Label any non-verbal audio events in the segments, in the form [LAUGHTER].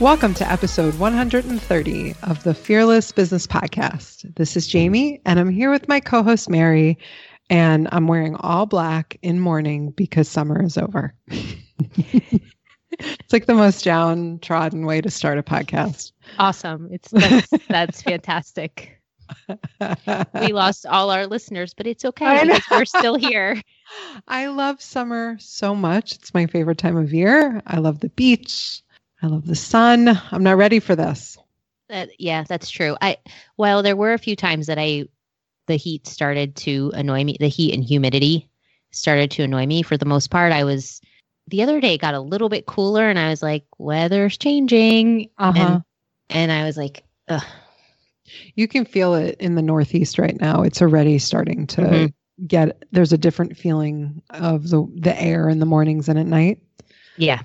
Welcome to episode 130 of the Fearless Business Podcast. This is Jamie, and I'm here with my co host, Mary, and I'm wearing all black in mourning because summer is over. [LAUGHS] it's like the most downtrodden way to start a podcast. Awesome. It's that's, [LAUGHS] that's fantastic. we lost all our listeners, but it's okay because we're still here. [LAUGHS] I love summer so much. It's my favorite time of year. I love the beach. I love the sun. I'm not ready for this. Uh, yeah, that's true. I well, there were a few times that I the heat started to annoy me. The heat and humidity started to annoy me. For the most part, I was the other day it got a little bit cooler, and I was like, weather's changing, uh-huh. and, and I was like, Ugh. You can feel it in the Northeast right now. It's already starting to mm-hmm. get. There's a different feeling of the the air in the mornings and at night. Yeah,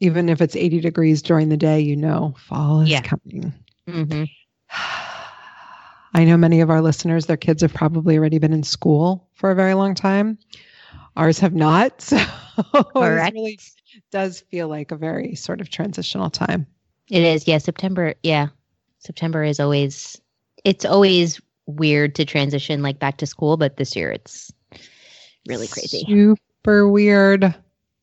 even if it's 80 degrees during the day, you know fall is yeah. coming. Mm-hmm. [SIGHS] I know many of our listeners, their kids have probably already been in school for a very long time. Ours have not. [LAUGHS] So it really does feel like a very sort of transitional time. It is. Yeah. September. Yeah. September is always, it's always weird to transition like back to school, but this year it's really crazy. Super weird.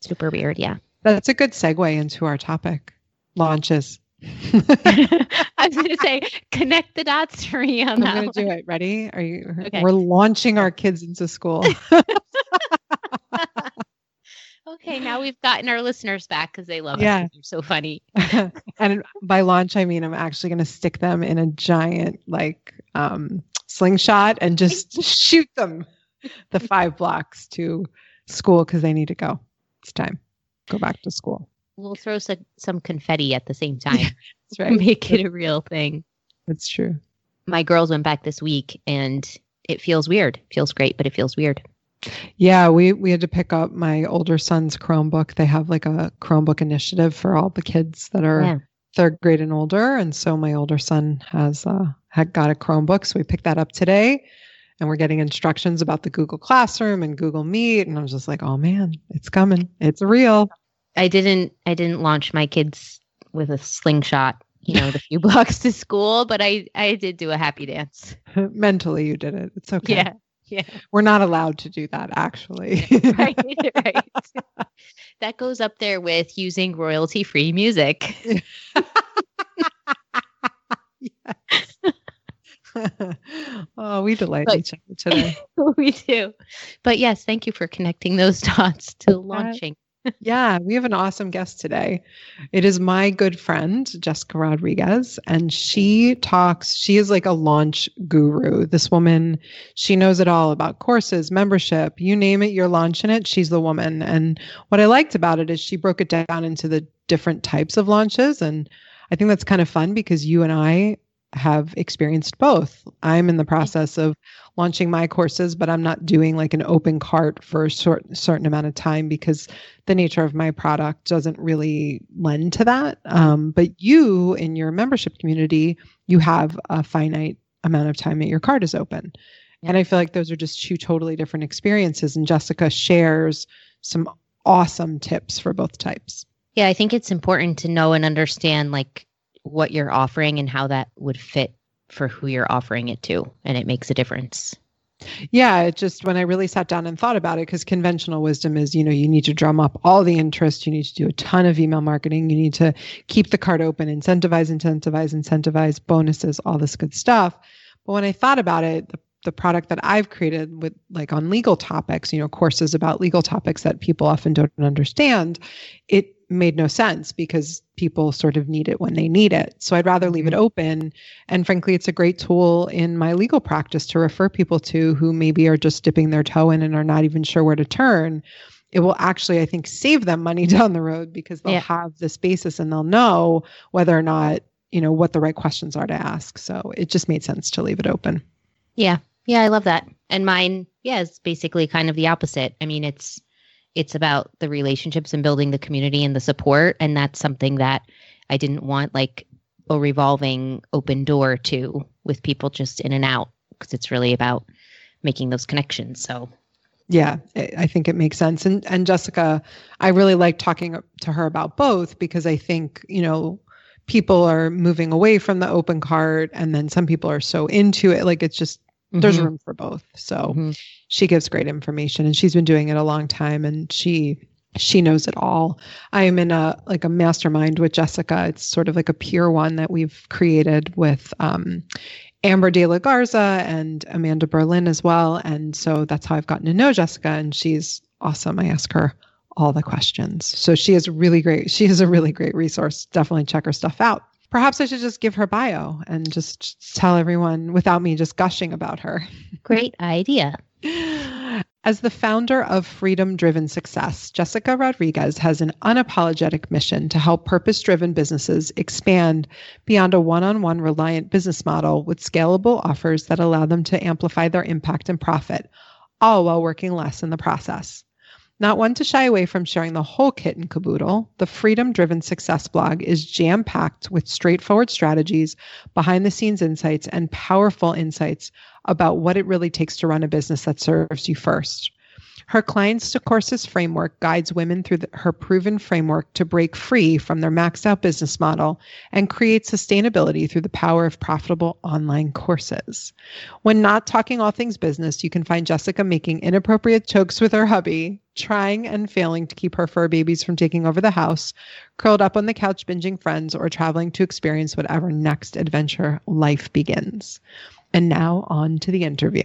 Super weird. Yeah. That's a good segue into our topic launches. [LAUGHS] [LAUGHS] I was going to say, connect the dots for me on I'm that. I'm going to do it. Ready? Are you? Okay. We're launching our kids into school. [LAUGHS] okay, now we've gotten our listeners back because they love yeah. us. They're so funny. and by launch, I mean I'm actually going to stick them in a giant like um, slingshot and just shoot them the five blocks to school because they need to go. It's time go back to school. We'll throw some, some confetti at the same [LAUGHS] time. That's right. Make it a real thing. That's true. My girls went back this week and it feels weird. It feels great, but it feels weird. Yeah, we we had to pick up my older son's Chromebook. They have like a Chromebook initiative for all the kids that are yeah. third grade and older, and so my older son has uh, had got a Chromebook. So we picked that up today, and we're getting instructions about the Google Classroom and Google Meet and I was just like, "Oh man, it's coming. It's real." I didn't I didn't launch my kids with a slingshot, you know, the few [LAUGHS] blocks to school, but I I did do a happy dance. [LAUGHS] Mentally you did it. It's okay. Yeah. Yeah. We're not allowed to do that actually. [LAUGHS] right, right. that goes up there with using royalty-free music. [LAUGHS] oh, we delight but, each other today. [LAUGHS] we do. But yes, thank you for connecting those [LAUGHS] dots to launching. yeah, we have an awesome guest today. It is my good friend, Jessica Rodriguez, and she talks, she is like a launch guru. This woman, she knows it all about courses, membership, you name it, you're launching it, she's the woman. And what I liked about it is she broke it down into the different types of launches. And I think that's kind of fun because you and I have experienced both. I'm in the process of launching my courses, but I'm not doing like an open cart for a short, certain amount of time because the nature of my product doesn't really lend to that. Um, but you, in your membership community, you have a finite amount of time that your cart is open. And I feel like those are just two totally different experiences. And Jessica shares some awesome tips for both types. Yeah, I think it's important to know and understand like what you're offering and how that would fit for who you're offering it to. And it makes a difference. Yeah, it just when I really sat down and thought about it, because conventional wisdom is, you know, you need to drum up all the interest, you need to do a ton of email marketing, you need to keep the cart open, incentivize, incentivize, incentivize, bonuses, all this good stuff. But when I thought about it, the, the product that I've created with like on legal topics, you know, courses about legal topics that people often don't understand, it made no sense because people sort of need it when they need it. So I'd rather leave it mm-hmm. open. And frankly, it's a great tool in my legal practice to refer people to who maybe are just dipping their toe in and are not even sure where to turn. It will actually, I think, save them money [LAUGHS] down the road because they'll yeah. have this basis and they'll know whether or not, you know, what the right questions are to ask. So it just made sense to leave it open. Yeah. Yeah, I love that. And mine, yeah, is basically kind of the opposite. I mean, it's it's about the relationships and building the community and the support. And that's something that i didn't want like a revolving open door to with people just in and out because it's really about making those connections so. Yeah i think it makes sense. And and jessica i really like talking to her about both because i think you know people are moving away from the open cart and then some people are so into it. Like it's just Mm-hmm. There's room for both. So mm-hmm. she gives great information and she's been doing it a long time and she she knows it all. I am in a like a mastermind with Jessica. It's sort of like a peer one that we've created with um, Amber De La Garza and Amanda Berlin as well. And so that's how I've gotten to know Jessica and she's awesome. I ask her all the questions. So she is really great. She is a really great resource. Definitely check her stuff out. Perhaps I should just give her bio and just tell everyone without me just gushing about her. Great idea. As the founder of Freedom Driven Success, Jessica Rodriguez has an unapologetic mission to help purpose driven businesses expand beyond a one on one reliant business model with scalable offers that allow them to amplify their impact and profit, all while working less in the process. Not one to shy away from sharing the whole kit and caboodle, the Freedom Driven Success blog is jam packed with straightforward strategies, behind the scenes insights, and powerful insights about what it really takes to run a business that serves you first. Her clients to courses framework guides women through the, her proven framework to break free from their maxed out business model and create sustainability through the power of profitable online courses. When not talking all things business, you can find Jessica making inappropriate jokes with her hubby, trying and failing to keep her fur babies from taking over the house, curled up on the couch binging friends, or traveling to experience whatever next adventure life begins. And now on to the interview.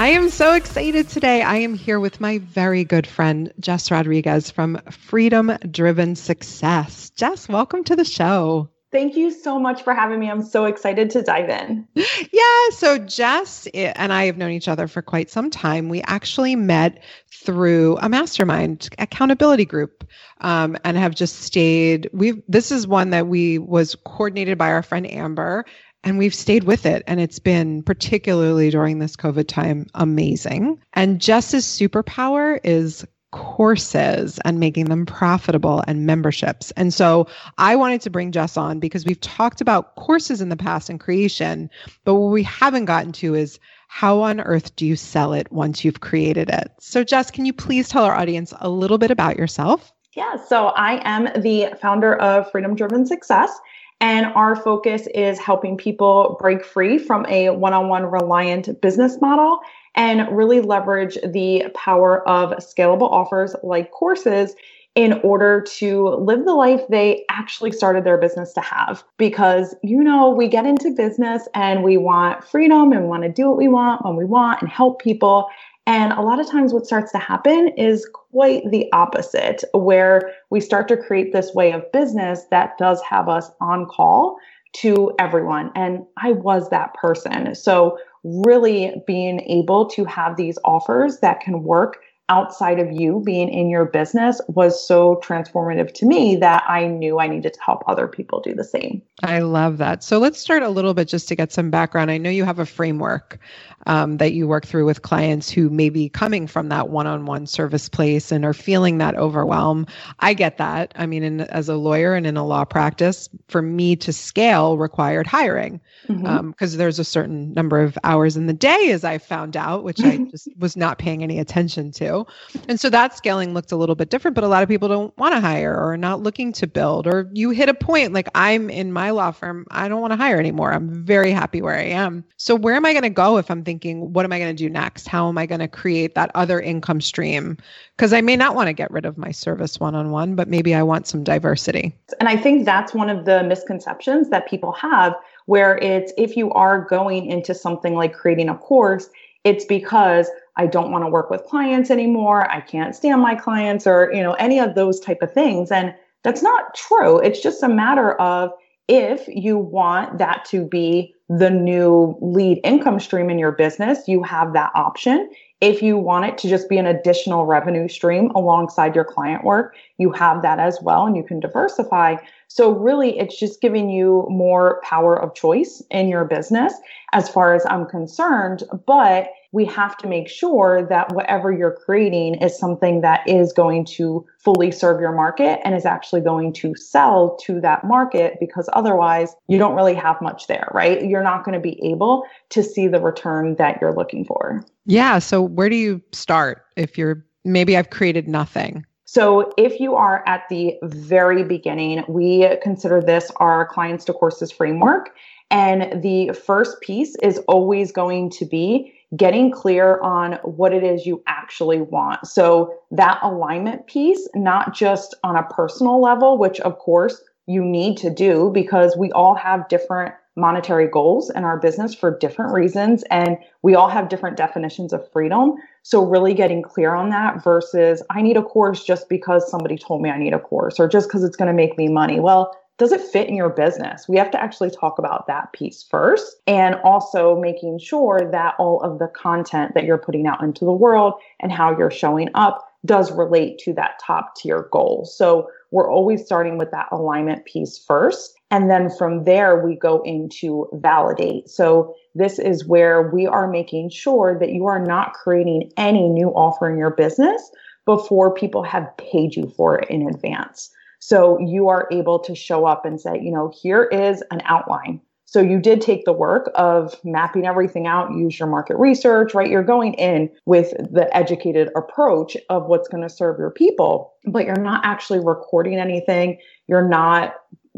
I am so excited today. I am here with my very good friend, Jess Rodriguez from Freedom Driven Success. Jess, welcome to the show. Thank you so much for having me. I'm so excited to dive in. Yeah. So, Jess and I have known each other for quite some time. We actually met through a mastermind accountability group um, and have just stayed. We've, this is one that we was coordinated by our friend Amber and we've stayed with it. And it's been, particularly during this COVID time, amazing. And Jess's superpower is courses and making them profitable and memberships. And so I wanted to bring Jess on because we've talked about courses in the past and creation, but what we haven't gotten to is how on earth do you sell it once you've created it? So, Jess, can you please tell our audience a little bit about yourself? Yeah, so I am the founder of Freedom Driven Success. And our focus is helping people break free from a one on one reliant business model and really leverage the power of scalable offers like courses in order to live the life they actually started their business to have. Because, you know, we get into business and we want freedom and want to do what we want when we want and help people. And a lot of times, what starts to happen is quite the opposite, where we start to create this way of business that does have us on call to everyone. And I was that person. So, really being able to have these offers that can work outside of you being in your business was so transformative to me that I knew I needed to help other people do the same. I love that. So let's start a little bit just to get some background. I know you have a framework um, that you work through with clients who may be coming from that one-on-one service place and are feeling that overwhelm. I get that. I mean, in, as a lawyer and in a law practice, for me to scale required hiring because mm-hmm. um, there's a certain number of hours in the day, as I found out, which I [LAUGHS] just was not paying any attention to. And so that scaling looked a little bit different, but a lot of people don't want to hire or not looking to build, or you hit a point like I'm in my law firm, I don't want to hire anymore. I'm very happy where I am. So where am I going to go if I'm thinking, what am I going to do next? How am I going to create that other income stream? Because I may not want to get rid of my service one on one, but maybe I want some diversity. And I think that's one of the misconceptions that people have where it's if you are going into something like creating a course, it's because I don't want to work with clients anymore. I can't stand my clients or, you know, any of those type of things. And that's not true. It's just a matter of if you want that to be the new lead income stream in your business, you have that option. If you want it to just be an additional revenue stream alongside your client work, you have that as well and you can diversify. So, really, it's just giving you more power of choice in your business as far as I'm concerned. But we have to make sure that whatever you're creating is something that is going to fully serve your market and is actually going to sell to that market because otherwise you don't really have much there, right? You're not going to be able to see the return that you're looking for. Yeah. So, where do you start if you're maybe I've created nothing? So, if you are at the very beginning, we consider this our clients to courses framework. And the first piece is always going to be getting clear on what it is you actually want. So that alignment piece, not just on a personal level, which of course you need to do because we all have different monetary goals in our business for different reasons and we all have different definitions of freedom. So really getting clear on that versus I need a course just because somebody told me I need a course or just because it's going to make me money. Well, does it fit in your business? We have to actually talk about that piece first and also making sure that all of the content that you're putting out into the world and how you're showing up does relate to that top tier goal. So we're always starting with that alignment piece first. And then from there, we go into validate. So this is where we are making sure that you are not creating any new offer in your business before people have paid you for it in advance. So you are able to show up and say, you know, here is an outline. So you did take the work of mapping everything out, use your market research, right? You're going in with the educated approach of what's going to serve your people, but you're not actually recording anything. You're not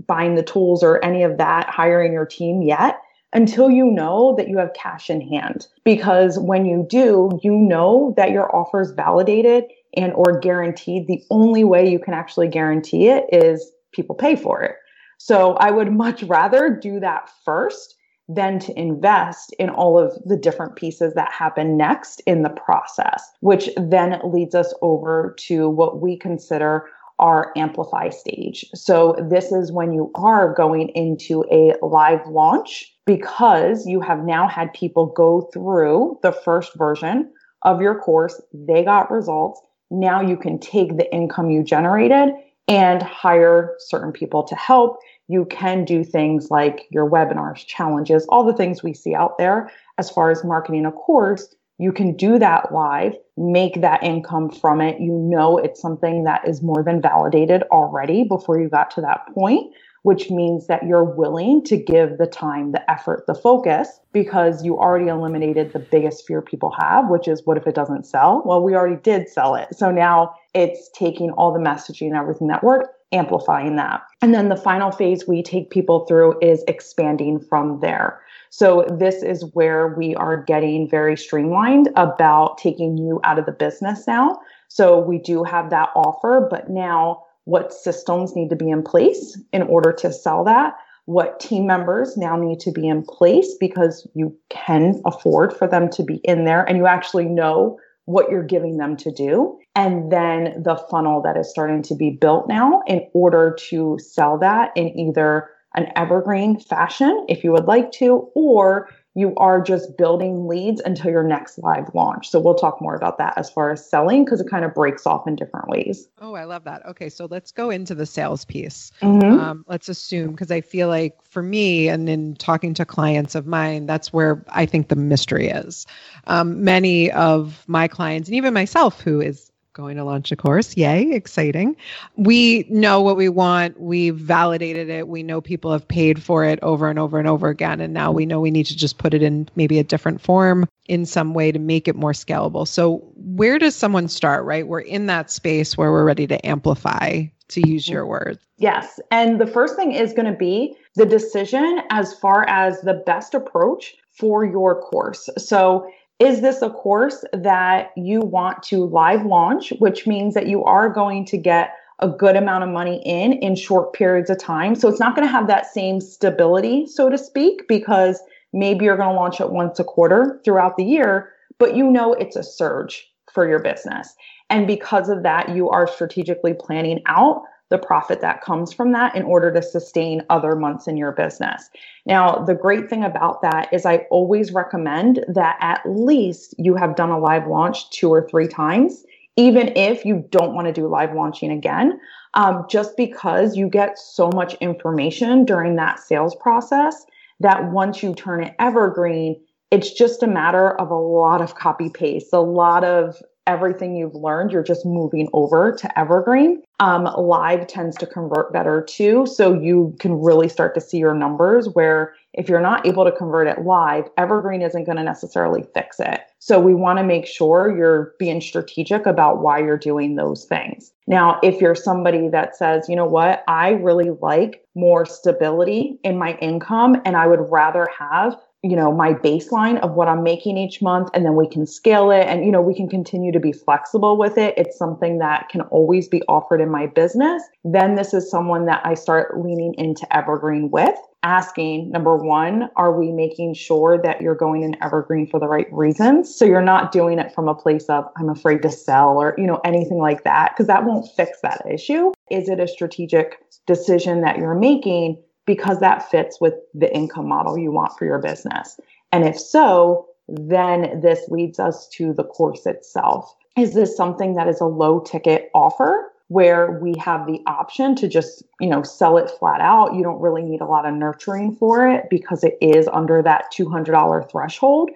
buying the tools or any of that, hiring your team yet until you know that you have cash in hand. Because when you do, you know that your offer is validated and or guaranteed the only way you can actually guarantee it is people pay for it. So i would much rather do that first than to invest in all of the different pieces that happen next in the process which then leads us over to what we consider our amplify stage. So this is when you are going into a live launch because you have now had people go through the first version of your course. They got results now you can take the income you generated and hire certain people to help. You can do things like your webinars, challenges, all the things we see out there as far as marketing a course. You can do that live, make that income from it. You know it's something that is more than validated already before you got to that point which means that you're willing to give the time, the effort, the focus because you already eliminated the biggest fear people have, which is what if it doesn't sell? Well, we already did sell it. So now it's taking all the messaging and everything that worked, amplifying that. And then the final phase we take people through is expanding from there. So this is where we are getting very streamlined about taking you out of the business now So we do have that offer, but now what systems need to be in place in order to sell that? What team members now need to be in place because you can afford for them to be in there and you actually know what you're giving them to do. And then the funnel that is starting to be built now in order to sell that in either an evergreen fashion, if you would like to, or you are just building leads until your next live launch. So we'll talk more about that as far as selling because it kind of breaks off in different ways. Oh, I love that. Okay, so let's go into the sales piece. Mm-hmm. Um, let's assume because I feel like for me and in talking to clients of mine, that's where I think the mystery is. Um, many of my clients and even myself, who is going to launch a course. Yay, exciting. We know what we want. We've validated it. We know people have paid for it over and over and over again. And now we know we need to just put it in maybe a different form in some way to make it more scalable. So, where does someone start, right? We're in that space where we're ready to amplify, to use your words. Yes. And the first thing is going to be the decision as far as the best approach for your course. So, is this a course that you want to live launch, which means that you are going to get a good amount of money in in short periods of time? So it's not going to have that same stability, so to speak, because maybe you're going to launch it once a quarter throughout the year, but you know it's a surge for your business. And because of that, you are strategically planning out the profit that comes from that in order to sustain other months in your business. Now, the great thing about that is I always recommend that at least you have done a live launch two or three times, even if you don't want to do live launching again, um, just because you get so much information during that sales process that once you turn it evergreen, it's just a matter of a lot of copy paste, a lot of everything you've learned, you're just moving over to Evergreen. Um, live tends to convert better too. So you can really start to see your numbers where if you're not able to convert it live, Evergreen isn't going to necessarily fix it. So we want to make sure you're being strategic about why you're doing those things. Now, if you're somebody that says, you know what, I really like more stability in my income and I would rather have you know my baseline of what i'm making each month and then we can scale it and you know we can continue to be flexible with it. It's something that can always be offered in my business. Then this is someone that i start leaning into evergreen with asking number one are we making sure that you're going in evergreen for the right reasons? So you're not doing it from a place of i'm afraid to sell or you know anything like that because that won't fix that issue. Is it a strategic decision that you're making because that fits with the income model you want for your business? And if so, then this leads us to the course itself. Is this something that is a low ticket offer where we have the option to just, you know, sell it flat out? You don't really need a lot of nurturing for it because it is under that $200 threshold.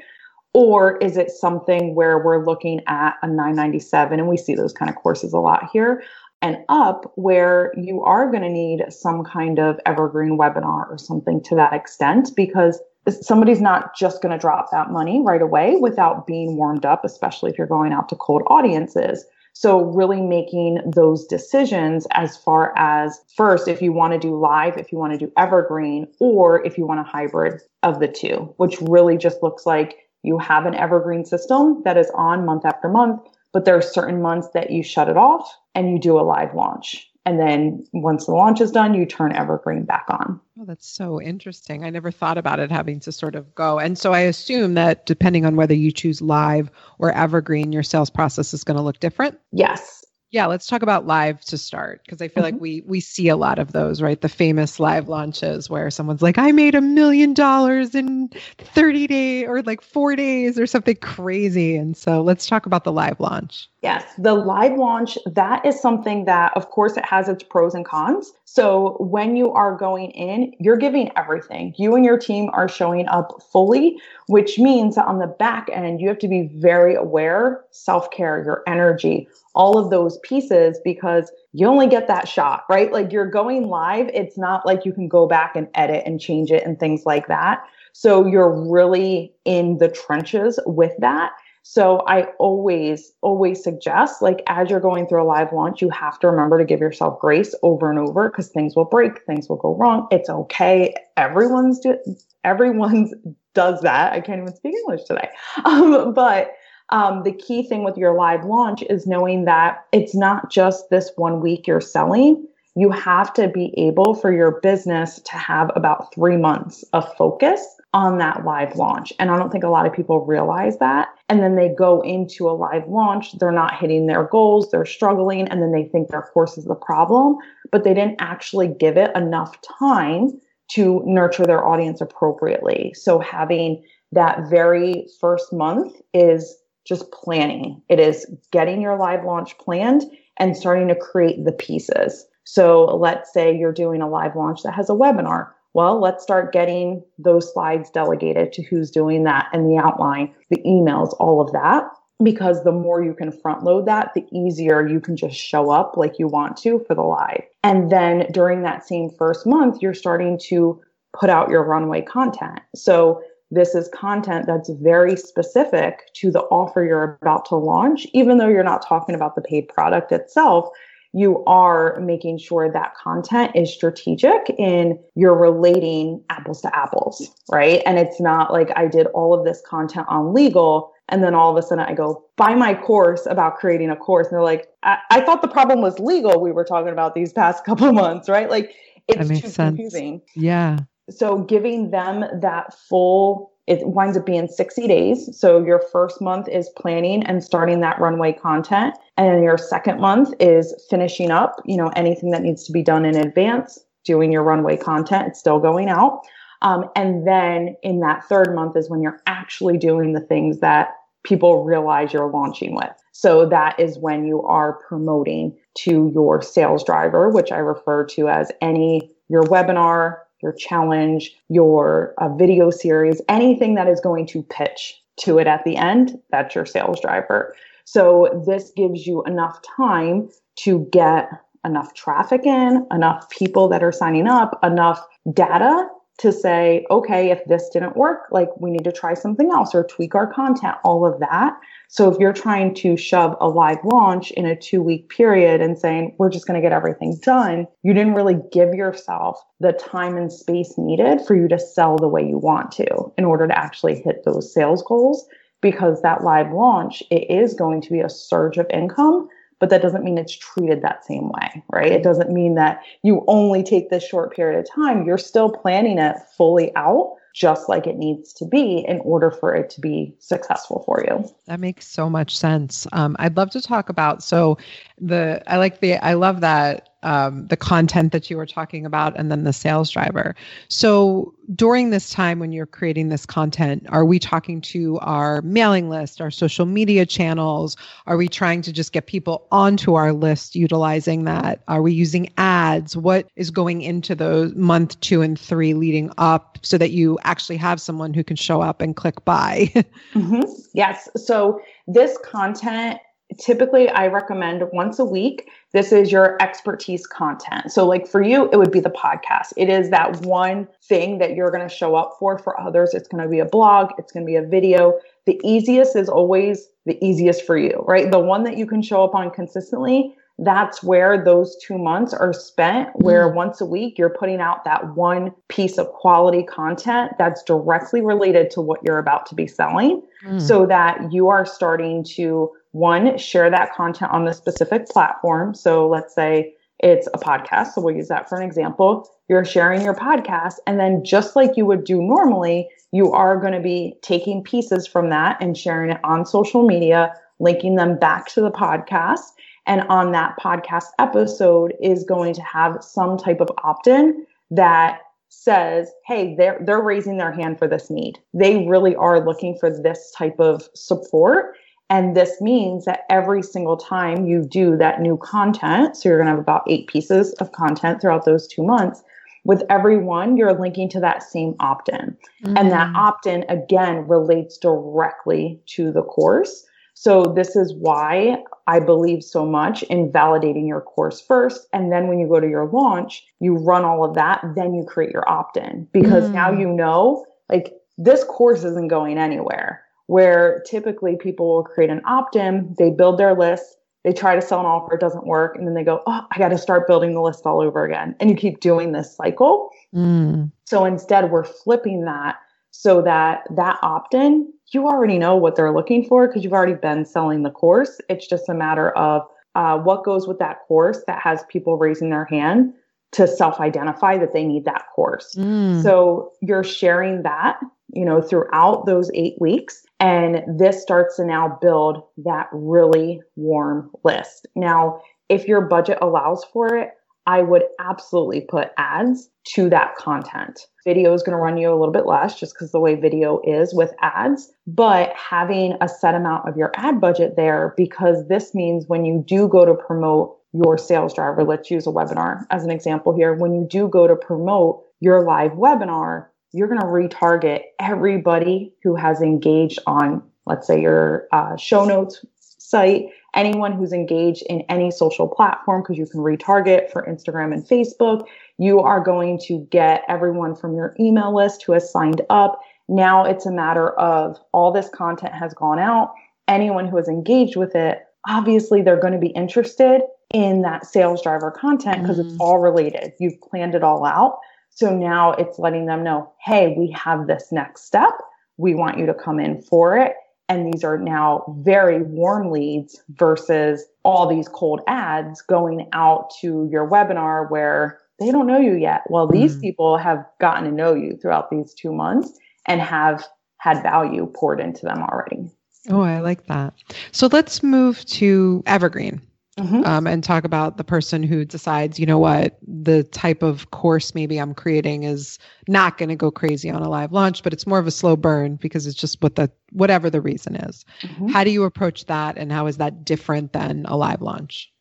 Or is it something where we're looking at a 997 and we see those kind of courses a lot here and up where you are going to need some kind of evergreen webinar or something to that extent because somebody's not just going to drop that money right away without being warmed up, especially if you're going out to cold audiences. So, really making those decisions as far as first, if you want to do live, if you want to do evergreen, or if you want a hybrid of the two, which really just looks like you have an evergreen system that is on month after month, but there are certain months that you shut it off and you do a live launch. And then once the launch is done, you turn Evergreen back on. Oh, that's so interesting. I never thought about it having to sort of go. And so I assume that depending on whether you choose live or Evergreen, your sales process is going to look different. Yes yeah let's talk about live to start because i feel mm-hmm. like we we see a lot of those right? The famous live launches where someone's like i made a million dollars in 30 days or like four days or something crazy. And so let's talk about the live launch. Yes the live launch that is something that of course it has its pros and cons. So when you are going in you're giving everything. You and your team are showing up fully which means that on the back end you have to be very aware self-care your energy all of those pieces because you only get that shot, right? Like you're going live. It's not like you can go back and edit and change it and things like that. So you're really in the trenches with that. So I always, always suggest like as you're going through a live launch, you have to remember to give yourself grace over and over because things will break, things will go wrong. It's okay. Everyone's do everyone's [LAUGHS] does that. I can't even speak English today. [LAUGHS] Um, but um, the key thing with your live launch is knowing that it's not just this one week you're selling. You have to be able for your business to have about three months of focus on that live launch. And I don't think a lot of people realize that. And then they go into a live launch, they're not hitting their goals, they're struggling, and then they think their course is the problem, but they didn't actually give it enough time to nurture their audience appropriately. So having that very first month is just planning. It is getting your live launch planned and starting to create the pieces. So let's say you're doing a live launch that has a webinar. Well, let's start getting those slides delegated to who's doing that and the outline, the emails, all of that. Because the more you can front load that, the easier you can just show up like you want to for the live. And then during that same first month, you're starting to put out your runway content. So this is content that's very specific to the offer you're about to launch, even though you're not talking about the paid product itself you are making sure that content is strategic in you're relating apples to apples, right? And it's not like I did all of this content on legal and then all of a sudden I go buy my course about creating a course. And they're like, I, I thought the problem was legal. We were talking about these past [LAUGHS] couple months, right? Like it's too sense. confusing. Yeah. So giving them that full it winds up being 60 days. So your first month is planning and starting that runway content. And your second month is finishing up, you know, anything that needs to be done in advance, doing your runway content. It's still going out. Um, and then in that third month is when you're actually doing the things that people realize you're launching with. So that is when you are promoting to your sales driver, which I refer to as any your webinar, your challenge, your uh, video series, anything that is going to pitch to it at the end, that's your sales driver. So this gives you enough time to get enough traffic in, enough people that are signing up, enough data to say, okay, if this didn't work, like we need to try something else or tweak our content, all of that. So if you're trying to shove a live launch in a two week period and saying, we're just going to get everything done, you didn't really give yourself the time and space needed for you to sell the way you want to in order to actually hit those sales goals. Because that live launch, it is going to be a surge of income, but that doesn't mean it's treated that same way, right? It doesn't mean that you only take this short period of time. You're still planning it fully out just like it needs to be in order for it to be successful for you. That makes so much sense. Um, I'd love to talk about so the I like the I love that um, the content that you were talking about and then the sales driver. So during this time when you're creating this content, are we talking to our mailing list, our social media channels? Are we trying to just get people onto our list utilizing that? Are we using ads? What is going into those month two and three leading up so that you actually have someone who can show up and click buy? [LAUGHS] mm-hmm. Yes. So this content typically I recommend once a week. This is your expertise content. So, like for you, it would be the podcast. It is that one thing that you're going to show up for. For others, it's going to be a blog, it's going to be a video. The easiest is always the easiest for you, right? The one that you can show up on consistently. That's where those two months are spent, where mm. once a week you're putting out that one piece of quality content that's directly related to what you're about to be selling mm. so that you are starting to one, share that content on the specific platform. So let's say it's a podcast. So we'll use that for an example. You're sharing your podcast. And then just like you would do normally, you are going to be taking pieces from that and sharing it on social media, linking them back to the podcast. And on that podcast episode is going to have some type of opt in that says, hey, they're, they're raising their hand for this need. They really are looking for this type of support and this means that every single time you do that new content, so you're going to have about eight pieces of content throughout those two months. With every one, you're linking to that same opt in. Mm-hmm. And that mm. opt in again relates directly to the course. So, this is why I believe so much in validating your course first. And then when you go to your launch, you run all of that, then you create your opt in because mm-hmm. now mm. you know, like, this course isn't going anywhere where typically people will create an opt-in, they build their list, they try to sell an offer, it doesn't work, and then they go, oh, I got to start building the list all over again. And you keep doing this cycle. Mm. So instead, we're flipping that so that that opt-in you already know what they're looking for because you've already been selling the course it's just a matter of uh, what goes with that course that has people raising their hand to self-identify that they need that course mm. so you're sharing that you know throughout those eight weeks and this starts to now build that really warm list now if your budget allows for it I would absolutely put ads to that content. Video is going to run you a little bit less just because the way video is with ads, but having a set amount of your ad budget there because this means when you do go to promote your sales driver, let's use a webinar as an example here. When you do go to promote your live webinar, you're going to retarget everybody who has engaged on, let's say, your uh, show notes site anyone who's engaged in any social platform because you can retarget for Instagram and Facebook. You are going to get everyone from your email list who has signed up. Now it's a matter of all this content has gone out. Anyone who has engaged with it, obviously they're going to be interested in that sales driver content because mm-hmm. it's all related. You've planned it all out. So now it's letting them know, hey, we have this next step. We want you to come in for it. And these are now very warm leads versus all these cold ads going out to your webinar where they don't know you yet. Well, these mm. people have gotten to know you throughout these two months and have had value poured into them already. Oh, I like that. So let's move to Evergreen mm-hmm. um, and talk about the person who decides, you know what, the type of course maybe I'm creating is not going to go crazy on a live launch, but it's more of a slow burn because it's just what the whatever the reason is. Mm-hmm. How do you approach that, and how is that different than a live launch?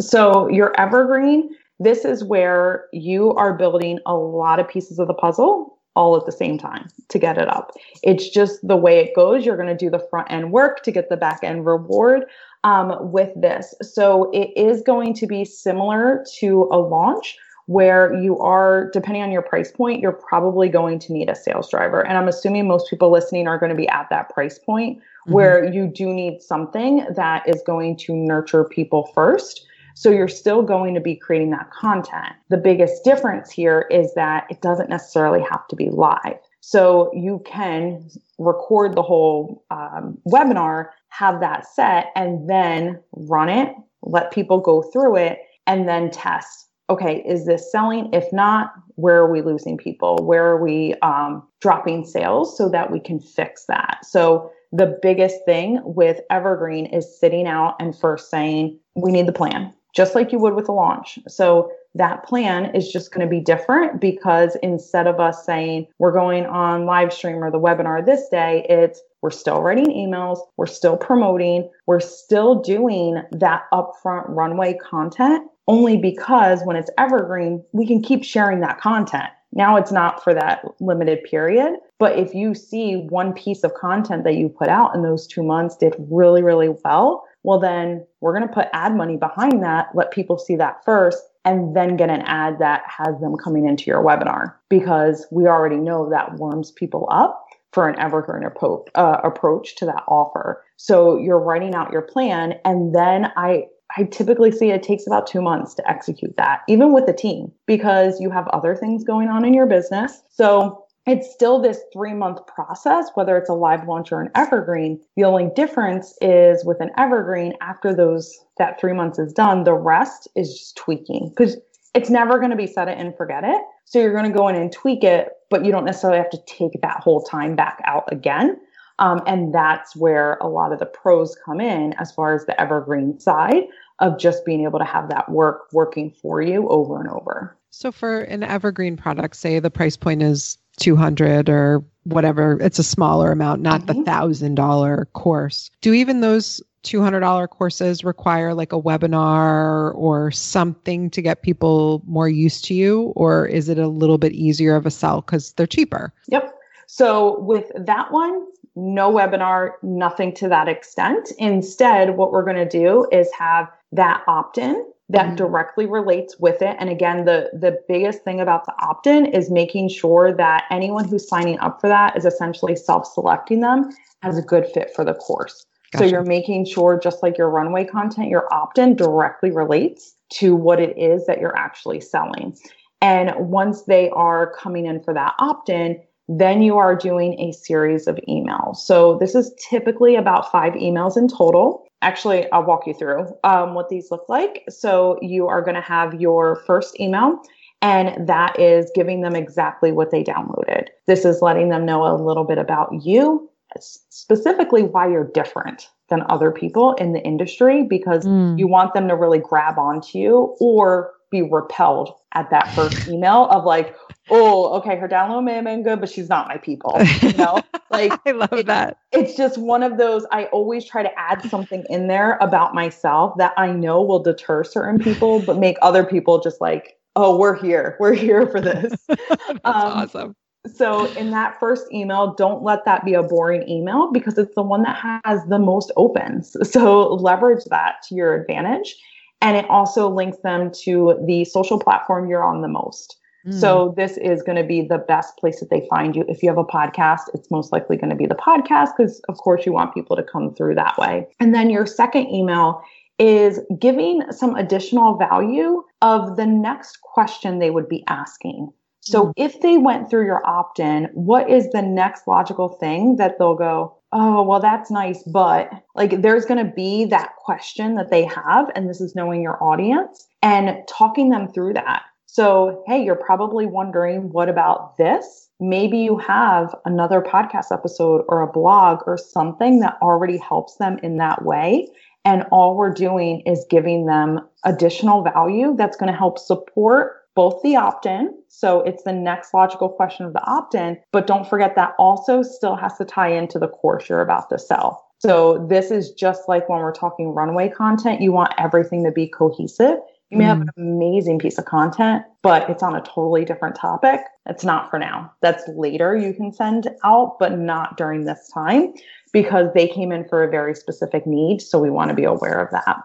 So your evergreen, this is where you are building a lot of pieces of the puzzle all at the same time to get it up. It's just the way it goes. You're going to do the front end work to get the back end reward um, with this. So it is going to be similar to a launch where you are, depending on your price point, you're probably going to need a sales driver. And I'm assuming most people listening are going to be at that price point mm-hmm. where you do need something that is going to nurture people first. So you're still going to be creating that content. The biggest difference here is that it doesn't necessarily have to be live. So you can record the whole um, webinar, have that set, and then run it, let people go through it, and then test. Okay, is this selling? If not, where are we losing people? Where are we um, dropping sales so that we can fix that? So the biggest thing with Evergreen is sitting out and first saying, we need the plan just like you would with a launch. So that plan is just going to be different because instead of us saying we're going on live stream or the webinar this day, it's we're still writing emails, we're still promoting, we're still doing that upfront runway content only because when it's evergreen, we can keep sharing that content. Now it's not for that limited period, but if you see one piece of content that you put out in those two months did really, really well, well, then we're going to put ad money behind that, let people see that first, and then get an ad that has them coming into your webinar because we already know that warms people up for an evergreen approach, uh, approach to that offer. So you're writing out your plan, and then I I typically see it takes about two months to execute that, even with a team, because you have other things going on in your business. So it's still this three month process, whether it's a live launch or an evergreen. The only difference is with an evergreen, after those that three months is done, the rest is just tweaking because it's never going to be set it and forget it. So you're going to go in and tweak it, but you don't necessarily have to take that whole time back out again. Um, and that's where a lot of the pros come in as far as the evergreen side of just being able to have that work working for you over and over. So for an evergreen product, say the price point is 200 or whatever. It's a smaller amount not mm-hmm. the thousand dollar course. Do even those $200 courses require like a webinar or something to get people more used to you? Or is it a little bit easier of a sell because they're cheaper? Yep. So with that one no webinar nothing to that extent. Instead what we're going to do is have that opt-in that mm-hmm. directly relates with it and again the the biggest thing about the opt-in is making sure that anyone who's signing up for that is essentially self-selecting them as a good fit for the course gotcha. so you're making sure just like your runway content your opt-in directly relates to what it is that you're actually selling and once they are coming in for that opt-in then you are doing a series of emails. So this is typically about five emails in total. Actually, I'll walk you through um, what these look like. So you are going to have your first email, and that is giving them exactly what they downloaded. This is letting them know a little bit about you, specifically why you're different than other people in the industry because mm. you want them to really grab onto you or be repelled at that first email of like, oh, okay, her download may have been good, but she's not my people. You know, [LAUGHS] like I love it, that. It's just one of those. I always try to add something in there about myself that I know will deter certain people, but make other people just like, oh, we're here, we're here for [LAUGHS] this. That's um, awesome. So, in that first email, don't let that be a boring email because it's the one that has the most opens. [LAUGHS] So, leverage that to your advantage. And it also links them to the social platform you're on the most. Mm. So this is going to be the best place that they find you. If you have a podcast, it's most likely going to be the podcast because of course you want people to come through that way. And then your second email is giving some additional value of the next question they would be asking. So mm. if they went through your opt in, what is the next logical thing that they'll go, oh, well, that's nice, but like there's going to be that question that they have. And this is knowing your audience and talking them through that. So, hey, you're probably wondering, what about this? Maybe you have another podcast episode or a blog or something that already helps them in that way. And all we're doing is giving them additional value that's going to help support both the opt in. So it's the next logical question of the opt in, but don't forget that also still has to tie into the course you're about to sell. So this is just like when we're talking runway content, you want everything to be cohesive. You may mm. have an amazing piece of content, but it's on a totally different topic. It's not for now. That's later you can send out, but not during this time because they came in for a very specific need. So we want to be aware of that.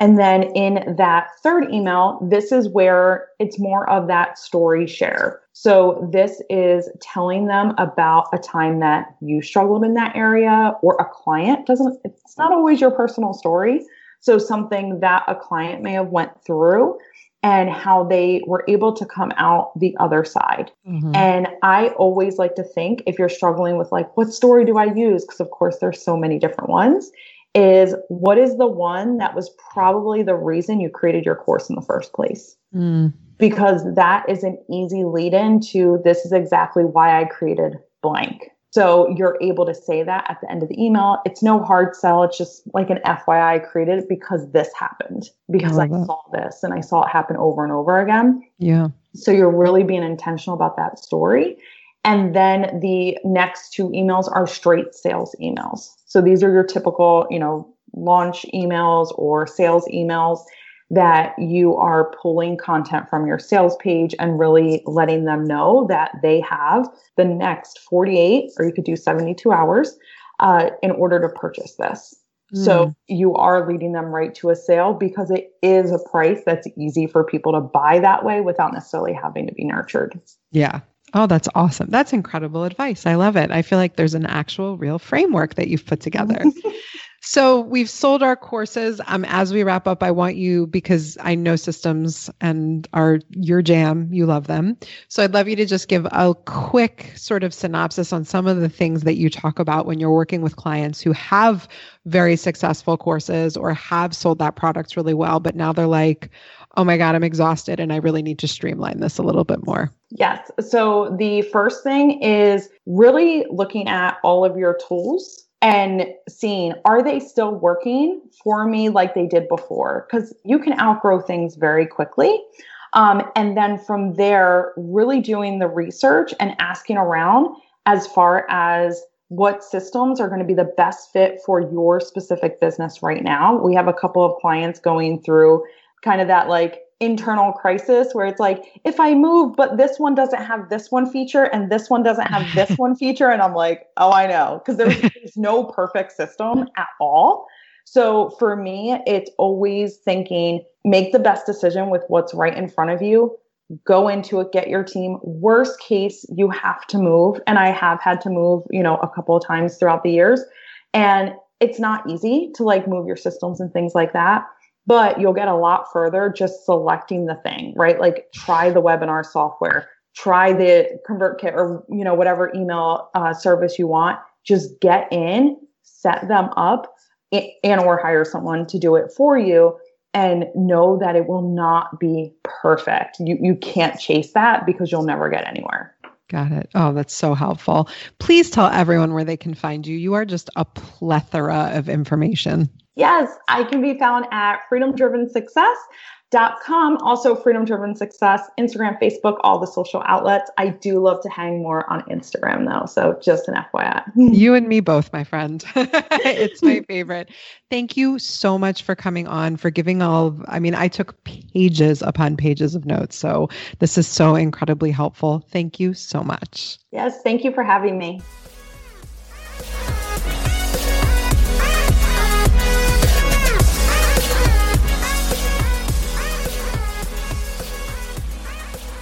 And then in that third email, this is where it's more of that story share. So this is telling them about a time that you struggled in that area or a client doesn't, it's not always your personal story. So something that a client may have went through and how they were able to come out the other side. Mm-hmm. And I always like to think if you're struggling with like, what story do I use? Because of course there's so many different ones is what is the one that was probably the reason you created your course in the first place? Mm. Because that is an easy lead in to this is exactly why I created blank. So you're able to say that at the end of the email. It's no hard sell. It's just like an FYI I created it because this happened, because I, I saw this and I saw it happen over and over again. Yeah. So you're really being intentional about that story. And then the next two emails are straight sales emails. So these are your typical, you know, launch emails or sales emails that you are pulling content from your sales page and really letting them know that they have the next 48 or you could do 72 hours uh, in order to purchase this. Mm. So you are leading them right to a sale because it is a price that's easy for people to buy that way without necessarily having to be nurtured. Yeah. Oh, that's awesome. That's incredible advice. I love it. I feel like there's an actual real framework that you've put together. [LAUGHS] so we've sold our courses. Um, as we wrap up, I want you because I know systems and are your jam. You love them. So I'd love you to just give a quick sort of synopsis on some of the things that you talk about when you're working with clients who have very successful courses or have sold that product really well, but now they're like, oh my God, I'm exhausted and I really need to streamline this a little bit more? Yes. So the first thing is really looking at all of your tools and seeing are they still working for me like they did before? Because you can outgrow things very quickly. Um, and then from there, really doing the research and asking around as far as what systems are going to be the best fit for your specific business right now. We have a couple of clients going through kind of that like internal crisis where it's like if i move but this one doesn't have this one feature and this one doesn't have this [LAUGHS] one feature. And i'm like oh i know because there's, [LAUGHS] there's no perfect system at all. So for me it's always thinking make the best decision with what's right in front of you. Go into it get your team. Worst case you have to move. And i have had to move you know a couple of times throughout the years. And it's not easy to like move your systems and things like that but you'll get a lot further just selecting the thing, right? Like try the webinar software, try the ConvertKit or you know whatever email uh, service you want. Just get in, set them up, and or hire someone to do it for you and know that it will not be perfect. You you can't chase that because you'll never get anywhere. Got it. Oh, that's so helpful. Please tell everyone where they can find you. You are just a plethora of information. Yes, I can be found at Freedom Driven Success com. Also, Freedom Driven Success, Instagram, Facebook, all the social outlets. I do love to hang more on Instagram though. So just an FYI. [LAUGHS] you and me both, my friend. [LAUGHS] it's my favorite. Thank you so much for coming on, for giving all of, I mean, I took pages upon pages of notes. So this is so incredibly helpful. Thank you so much. Yes, thank you for having me.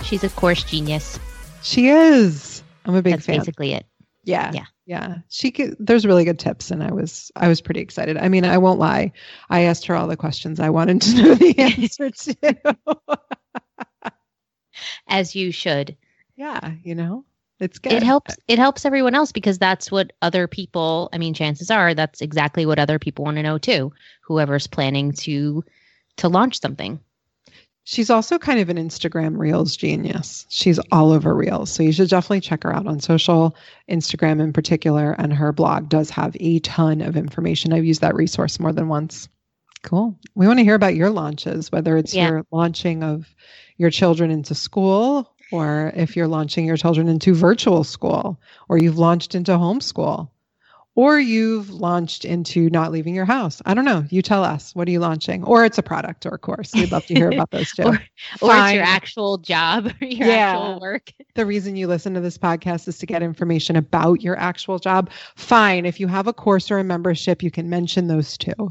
She's a course genius. She is. I'm a big fan. That's fan. Basically, it. Yeah. Yeah. Yeah. She could, there's really good tips and I was I was pretty excited. I mean, I won't lie. I asked her all the questions I wanted to know the [LAUGHS] answer to. As you should. Yeah, you know. It's good. It helps it helps everyone else because that's what other people, I mean, chances are that's exactly what other people want to know too. Whoever's planning to to launch something. She's also kind of an Instagram Reels genius. She's all over Reels. So you should definitely check her out on social, Instagram in particular. And her blog does have a ton of information. I've used that resource more than once. Cool. We want to hear about your launches, whether it's yeah. your launching of your children into school or if you're launching your children into virtual school or you've launched into homeschool or you've launched into not leaving your house. I don't know. You tell us. What are you launching? Or it's a product or a course. We'd love to hear about those [LAUGHS] too. or, or it's your actual job or your yeah. actual work. The reason you listen to this podcast is to get information about your actual job. Fine. If you have a course or a membership, you can mention those too.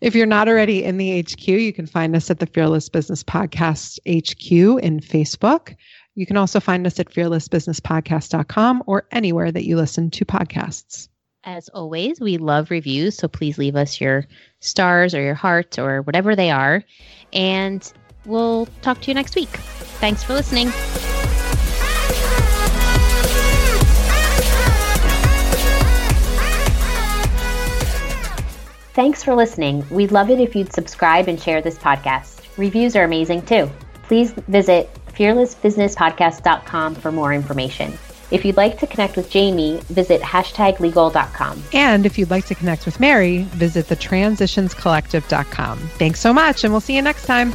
If you're not already in the HQ, you can find us at the Fearless Business Podcast HQ in Facebook. You can also find us at fearlessbusinesspodcast.com or anywhere that you listen to podcasts. As always, we love reviews, so please leave us your stars or your heart or whatever they are. And we'll talk to you next week. Thanks for listening. Thanks for listening. We'd love it if you'd subscribe and share this podcast. Reviews are amazing too. Please visit fearlessbusinesspodcast.com for more information. If you'd like to connect with Jamie, visit hashtaglegal.com. And if you'd like to connect with Mary, visit thetransitionscollective.com. Thanks so much, and we'll see you next time.